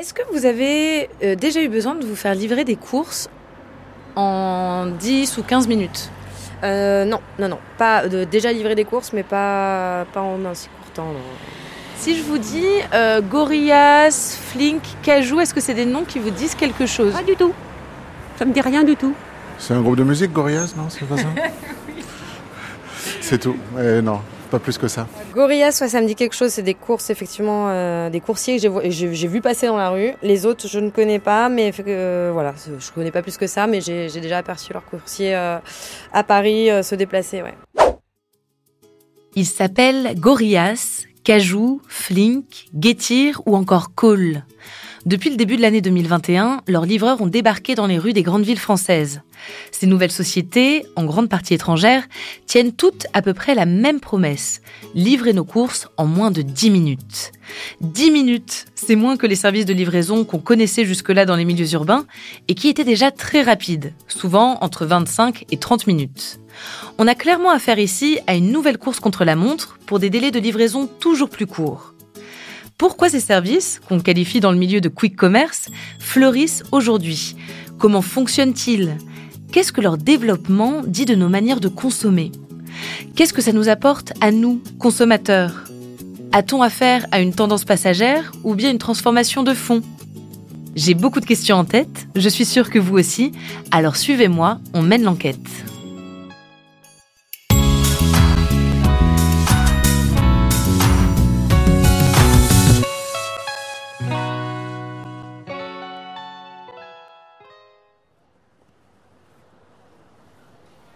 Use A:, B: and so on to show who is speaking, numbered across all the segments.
A: Est-ce que vous avez euh, déjà eu besoin de vous faire livrer des courses en 10 ou 15 minutes?
B: Euh, non, non, non. Pas de, déjà livrer des courses, mais pas, pas en un si court temps. non.
A: Si je vous dis euh, Gorillaz, Flink, Cajou, est-ce que c'est des noms qui vous disent quelque chose?
C: Pas du tout. Ça me dit rien du tout.
D: C'est un groupe de musique, Gorillaz, non C'est pas ça? C'est tout. Eh non, pas plus que ça.
B: Gorillaz, ouais, ça me dit quelque chose. C'est des courses, effectivement, euh, des coursiers que j'ai vu passer dans la rue. Les autres, je ne connais pas, mais euh, voilà, je connais pas plus que ça, mais j'ai déjà aperçu leurs coursiers euh, à Paris euh, se déplacer, ouais.
A: Ils s'appellent Gorillaz, Cajou, Flink, Getir ou encore Cole. Depuis le début de l'année 2021, leurs livreurs ont débarqué dans les rues des grandes villes françaises. Ces nouvelles sociétés, en grande partie étrangères, tiennent toutes à peu près la même promesse. Livrer nos courses en moins de 10 minutes. 10 minutes, c'est moins que les services de livraison qu'on connaissait jusque-là dans les milieux urbains et qui étaient déjà très rapides, souvent entre 25 et 30 minutes. On a clairement affaire ici à une nouvelle course contre la montre pour des délais de livraison toujours plus courts. Pourquoi ces services, qu'on qualifie dans le milieu de quick commerce, fleurissent aujourd'hui? Comment fonctionnent-ils? Qu'est-ce que leur développement dit de nos manières de consommer? Qu'est-ce que ça nous apporte à nous, consommateurs? A-t-on affaire à une tendance passagère ou bien une transformation de fond? J'ai beaucoup de questions en tête, je suis sûre que vous aussi, alors suivez-moi, on mène l'enquête.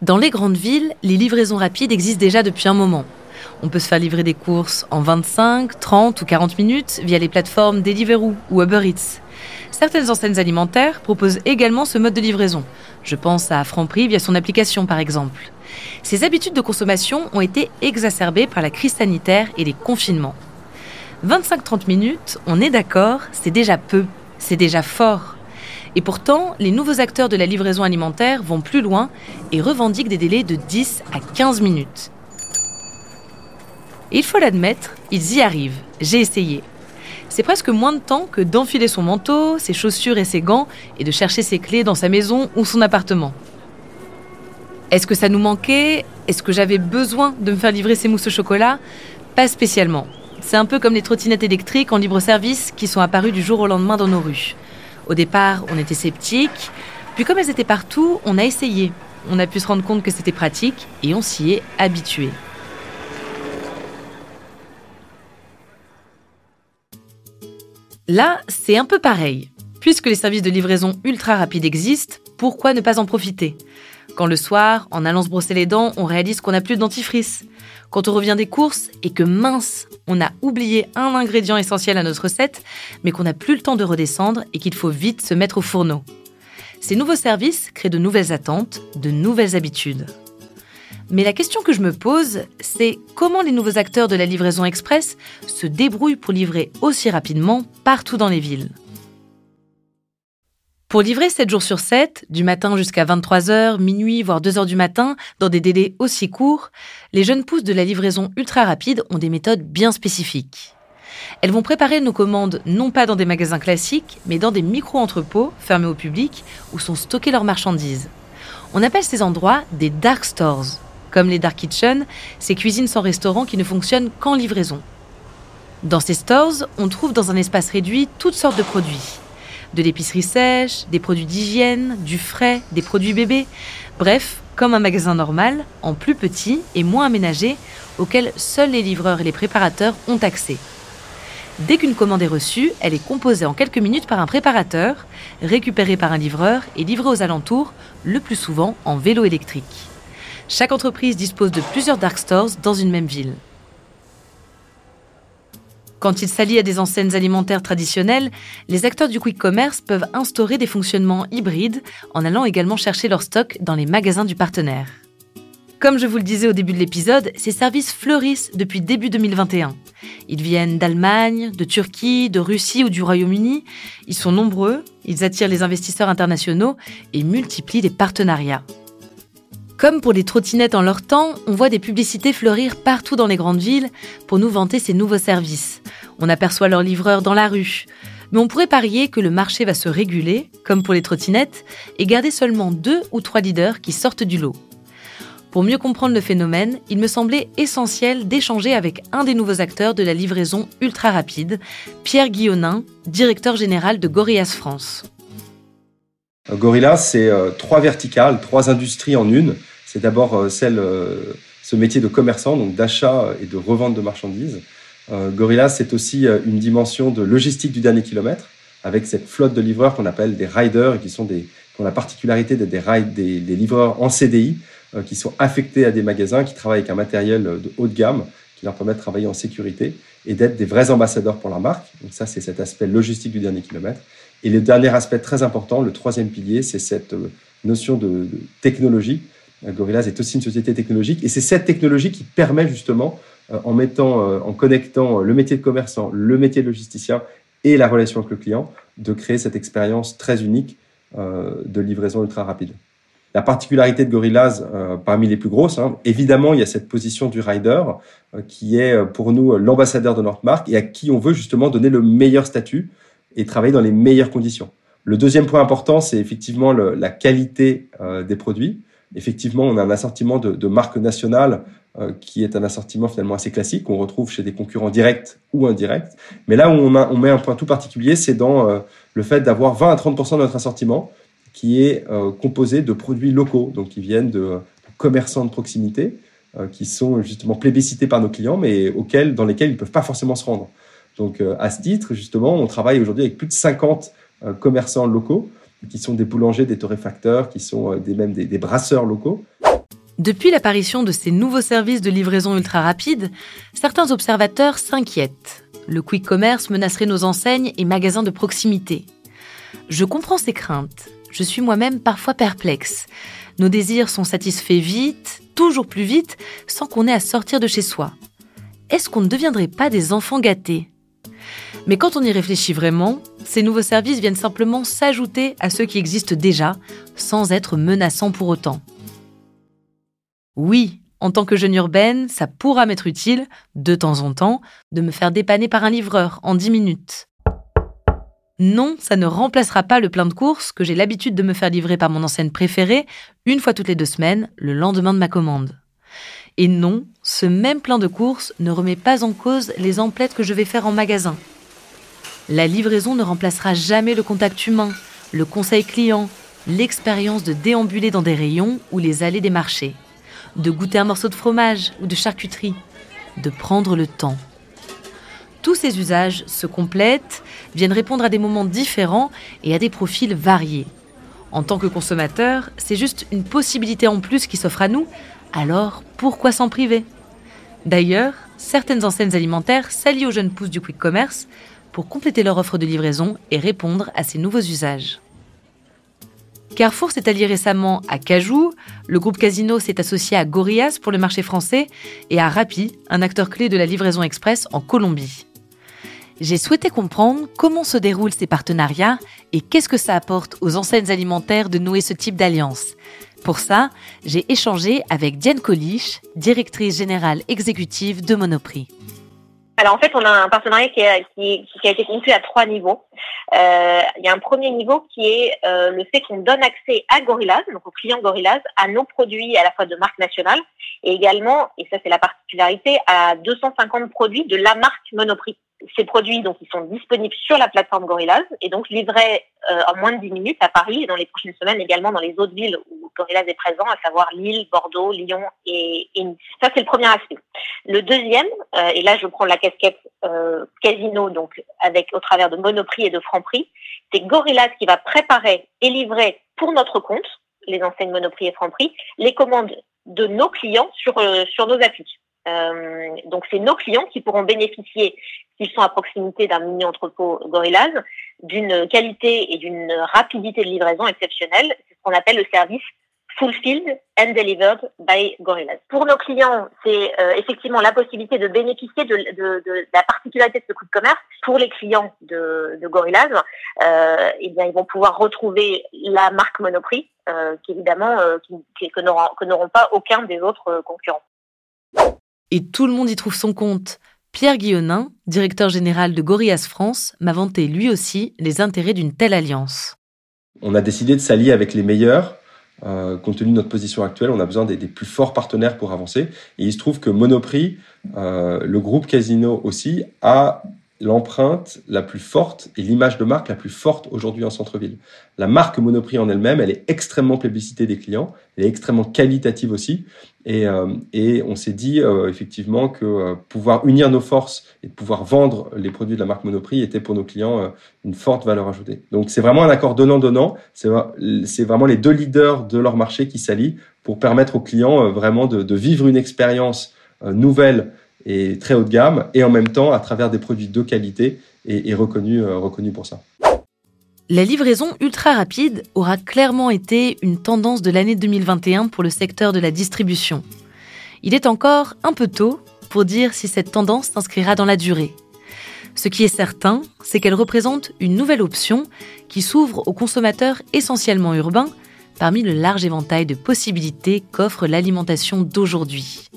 A: Dans les grandes villes, les livraisons rapides existent déjà depuis un moment. On peut se faire livrer des courses en 25, 30 ou 40 minutes via les plateformes Deliveroo ou Uber Eats. Certaines enseignes alimentaires proposent également ce mode de livraison. Je pense à Franprix via son application par exemple. Ces habitudes de consommation ont été exacerbées par la crise sanitaire et les confinements. 25-30 minutes, on est d'accord, c'est déjà peu, c'est déjà fort. Et pourtant, les nouveaux acteurs de la livraison alimentaire vont plus loin et revendiquent des délais de 10 à 15 minutes. Il faut l'admettre, ils y arrivent. J'ai essayé. C'est presque moins de temps que d'enfiler son manteau, ses chaussures et ses gants et de chercher ses clés dans sa maison ou son appartement. Est-ce que ça nous manquait? Est-ce que j'avais besoin de me faire livrer ces mousses au chocolat? Pas spécialement. C'est un peu comme les trottinettes électriques en libre-service qui sont apparues du jour au lendemain dans nos rues. Au départ, on était sceptiques, puis comme elles étaient partout, on a essayé. On a pu se rendre compte que c'était pratique et on s'y est habitué. Là, c'est un peu pareil. Puisque les services de livraison ultra rapides existent, pourquoi ne pas en profiter? Quand le soir, en allant se brosser les dents, on réalise qu'on n'a plus de dentifrice. Quand on revient des courses et que mince, on a oublié un ingrédient essentiel à notre recette, mais qu'on n'a plus le temps de redescendre et qu'il faut vite se mettre au fourneau. Ces nouveaux services créent de nouvelles attentes, de nouvelles habitudes. Mais la question que je me pose, c'est comment les nouveaux acteurs de la livraison express se débrouillent pour livrer aussi rapidement partout dans les villes? Pour livrer 7 jours sur 7, du matin jusqu'à 23h, minuit, voire 2h du matin, dans des délais aussi courts, les jeunes pousses de la livraison ultra rapide ont des méthodes bien spécifiques. Elles vont préparer nos commandes non pas dans des magasins classiques, mais dans des micro-entrepôts fermés au public où sont stockées leurs marchandises. On appelle ces endroits des dark stores. Comme les dark kitchens, ces cuisines sans restaurant qui ne fonctionnent qu'en livraison. Dans ces stores, on trouve dans un espace réduit toutes sortes de produits. De l'épicerie sèche, des produits d'hygiène, du frais, des produits bébés. Bref, comme un magasin normal, en plus petit et moins aménagé, auquel seuls les livreurs et les préparateurs ont accès. Dès qu'une commande est reçue, elle est composée en quelques minutes par un préparateur, récupérée par un livreur et livrée aux alentours, le plus souvent en vélo électrique. Chaque entreprise dispose de plusieurs dark stores dans une même ville. Quand il s'allie à des enseignes alimentaires traditionnelles, les acteurs du quick commerce peuvent instaurer des fonctionnements hybrides en allant également chercher leur stock dans les magasins du partenaire. Comme je vous le disais au début de l'épisode, ces services fleurissent depuis début 2021. Ils viennent d'Allemagne, de Turquie, de Russie ou du Royaume-Uni. Ils sont nombreux, ils attirent les investisseurs internationaux et multiplient les partenariats. Comme pour les trottinettes en leur temps, on voit des publicités fleurir partout dans les grandes villes pour nous vanter ces nouveaux services. On aperçoit leurs livreurs dans la rue. Mais on pourrait parier que le marché va se réguler, comme pour les trottinettes, et garder seulement deux ou trois leaders qui sortent du lot. Pour mieux comprendre le phénomène, il me semblait essentiel d'échanger avec un des nouveaux acteurs de la livraison ultra rapide, Pierre Guillonin, directeur général de Gorillas France.
E: Gorillas, c'est euh, trois verticales, trois industries en une. C'est d'abord euh, euh, ce métier de commerçant, donc d'achat et de revente de marchandises. Gorillas, c'est aussi une dimension de logistique du dernier kilomètre, avec cette flotte de livreurs qu'on appelle des riders, qui sont des, ont la particularité d'être des, des, livreurs en CDI, qui sont affectés à des magasins, qui travaillent avec un matériel de haut de gamme, qui leur permet de travailler en sécurité et d'être des vrais ambassadeurs pour la marque. Donc ça, c'est cet aspect logistique du dernier kilomètre. Et le dernier aspect très important, le troisième pilier, c'est cette euh, notion de, technologie. Euh, Gorillaz est aussi une société technologique et c'est cette technologie qui permet justement, euh, en mettant, en connectant le métier de commerçant, le métier de logisticien et la relation avec le client, de créer cette expérience très unique de livraison ultra rapide. La particularité de Gorillaz, parmi les plus grosses, hein, évidemment, il y a cette position du rider qui est pour nous l'ambassadeur de notre marque et à qui on veut justement donner le meilleur statut et travailler dans les meilleures conditions. Le deuxième point important, c'est effectivement le, la qualité euh, des produits. Effectivement, on a un assortiment de, de marques nationales euh, qui est un assortiment finalement assez classique qu'on retrouve chez des concurrents directs ou indirects. Mais là où on, a, on met un point tout particulier, c'est dans euh, le fait d'avoir 20 à 30% de notre assortiment qui est euh, composé de produits locaux, donc qui viennent de commerçants de proximité, qui sont justement plébiscités par nos clients, mais auxquels, dans lesquels ils ne peuvent pas forcément se rendre. Donc, euh, à ce titre, justement, on travaille aujourd'hui avec plus de 50 euh, commerçants locaux qui sont des boulangers, des torréfacteurs, qui sont euh, même des, brasseurs locaux.
A: Depuis l'apparition de ces nouveaux services de livraison ultra rapide, certains observateurs s'inquiètent. Le quick commerce menacerait nos enseignes et magasins de proximité. Je comprends ces craintes. Je suis moi-même parfois perplexe. Nos désirs sont satisfaits vite, toujours plus vite, sans qu'on ait à sortir de chez soi. Est-ce qu'on ne deviendrait pas des enfants gâtés? Mais quand on y réfléchit vraiment, ces nouveaux services viennent simplement s'ajouter à ceux qui existent déjà, sans être menaçants pour autant. Oui, en tant que jeune urbaine, ça pourra m'être utile, de temps en temps, de me faire dépanner par un livreur en 10 minutes. Non, ça ne remplacera pas le plein de courses que j'ai l'habitude de me faire livrer par mon enseigne préférée une fois toutes les deux semaines, le lendemain de ma commande. Et non, ce même plein de courses ne remet pas en cause les emplettes que je vais faire en magasin. La livraison ne remplacera jamais le contact humain, le conseil client, l'expérience de déambuler dans des rayons ou les allées des marchés, de goûter un morceau de fromage ou de charcuterie, de prendre le temps. Tous ces usages se complètent, viennent répondre à des moments différents et à des profils variés. En tant que consommateur, c'est juste une possibilité en plus qui s'offre à nous, alors pourquoi s'en priver? D'ailleurs, certaines enseignes alimentaires s'allient aux jeunes pousses du quick commerce pour compléter leur offre de livraison et répondre à ces nouveaux usages. Carrefour s'est allié récemment à Cajou, le groupe Casino s'est associé à Gorillas pour le marché français et à Rappi, un acteur clé de la livraison express en Colombie. J'ai souhaité comprendre comment se déroulent ces partenariats et qu'est-ce que ça apporte aux enseignes alimentaires de nouer ce type d'alliance. Pour ça, j'ai échangé avec Diane Coliche, directrice générale exécutive de Monoprix.
F: Alors en fait, on a un partenariat qui a, été conclu à trois niveaux. Euh, il y a un premier niveau qui est euh, le fait qu'on donne accès à Gorillaz, donc aux clients Gorillaz, à nos produits à la fois de marque nationale et également, et ça c'est la particularité, à 250 produits de la marque Monoprix ces produits, donc, ils sont disponibles sur la plateforme Gorillaz et donc livrés euh, en moins de 10 minutes à Paris et dans les prochaines semaines également dans les autres villes où Gorillaz est présent, à savoir Lille, Bordeaux, Lyon et, Nice. Ça, c'est le premier aspect. Le deuxième, euh, et là, je prends la casquette euh, casino, donc avec au travers de Monoprix et de Franprix, c'est Gorillaz qui va préparer et livrer pour notre compte, les enseignes Monoprix et Franprix, les commandes de nos clients sur, sur nos affiches. Euh, donc, c'est nos clients qui pourront bénéficier, s'ils sont à proximité d'un mini-entrepôt Gorillaz, d'une qualité et d'une rapidité de livraison exceptionnelle. C'est ce qu'on appelle le service Fulfilled and Delivered by Gorillaz. Pour nos clients, c'est euh, effectivement la possibilité de bénéficier de, la particularité de ce coût de commerce. Pour les clients de, Gorillaz, euh, eh bien, ils vont pouvoir retrouver la marque Monoprix, euh, qui évidemment qui, que n'auront pas aucun des autres concurrents
A: et tout le monde y trouve son compte. Pierre Guillonin, directeur général de Gorillas France, m'a vanté lui aussi les intérêts d'une telle alliance.
E: On a décidé de s'allier avec les meilleurs. Euh, compte tenu de notre position actuelle, on a besoin des, plus forts partenaires pour avancer. Et il se trouve que Monoprix, euh, le groupe Casino aussi, a l'empreinte la plus forte et l'image de marque la plus forte aujourd'hui en centre-ville. La marque Monoprix en elle-même, elle est extrêmement plébiscitée des clients, elle est extrêmement qualitative aussi, et, euh, et on s'est dit euh, effectivement que euh, pouvoir unir nos forces et pouvoir vendre les produits de la marque Monoprix était pour nos clients une forte valeur ajoutée. Donc c'est vraiment un accord donnant-donnant, c'est vraiment les deux leaders de leur marché qui s'allient pour permettre aux clients vraiment de, de vivre une expérience nouvelle et très haut de gamme, et en même temps à travers des produits de qualité et, reconnus euh, reconnu pour ça.
A: La livraison ultra rapide aura clairement été une tendance de l'année 2021 pour le secteur de la distribution. Il est encore un peu tôt pour dire si cette tendance s'inscrira dans la durée. Ce qui est certain, c'est qu'elle représente une nouvelle option qui s'ouvre aux consommateurs essentiellement urbains parmi le large éventail de possibilités qu'offre l'alimentation d'aujourd'hui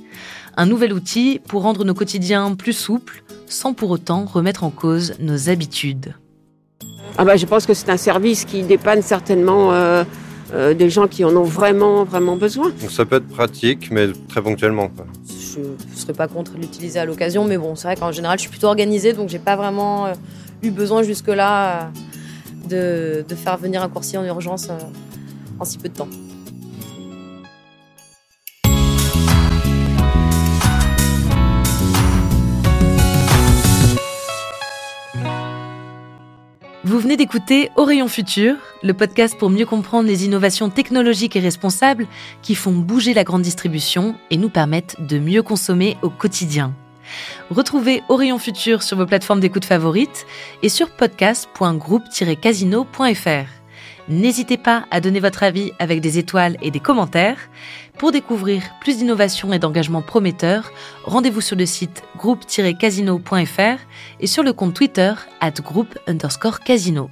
A: un nouvel outil pour rendre nos quotidiens plus souples sans pour autant remettre en cause nos habitudes.
C: Ah bah, je pense que c'est un service qui dépanne certainement euh, euh, des gens qui en ont vraiment, vraiment besoin.
G: Donc ça peut être pratique, mais très ponctuellement.
B: Je ne serais pas contre l'utiliser à l'occasion, mais bon, c'est vrai qu'en général, je suis plutôt organisée, donc j'ai pas vraiment euh, eu besoin jusque-là de, de, faire venir un coursier en urgence en si peu de temps.
A: Vous venez d'écouter Rayon Futur, le podcast pour mieux comprendre les innovations technologiques et responsables qui font bouger la grande distribution et nous permettent de mieux consommer au quotidien. Retrouvez Rayon Futur sur vos plateformes d'écoute favorites et sur podcast.groupe-casino.fr. N'hésitez pas à donner votre avis avec des étoiles et des commentaires. Pour découvrir plus d'innovations et d'engagements prometteurs, rendez-vous sur le site groupe-casino.fr et sur le compte Twitter at groupe underscore casino.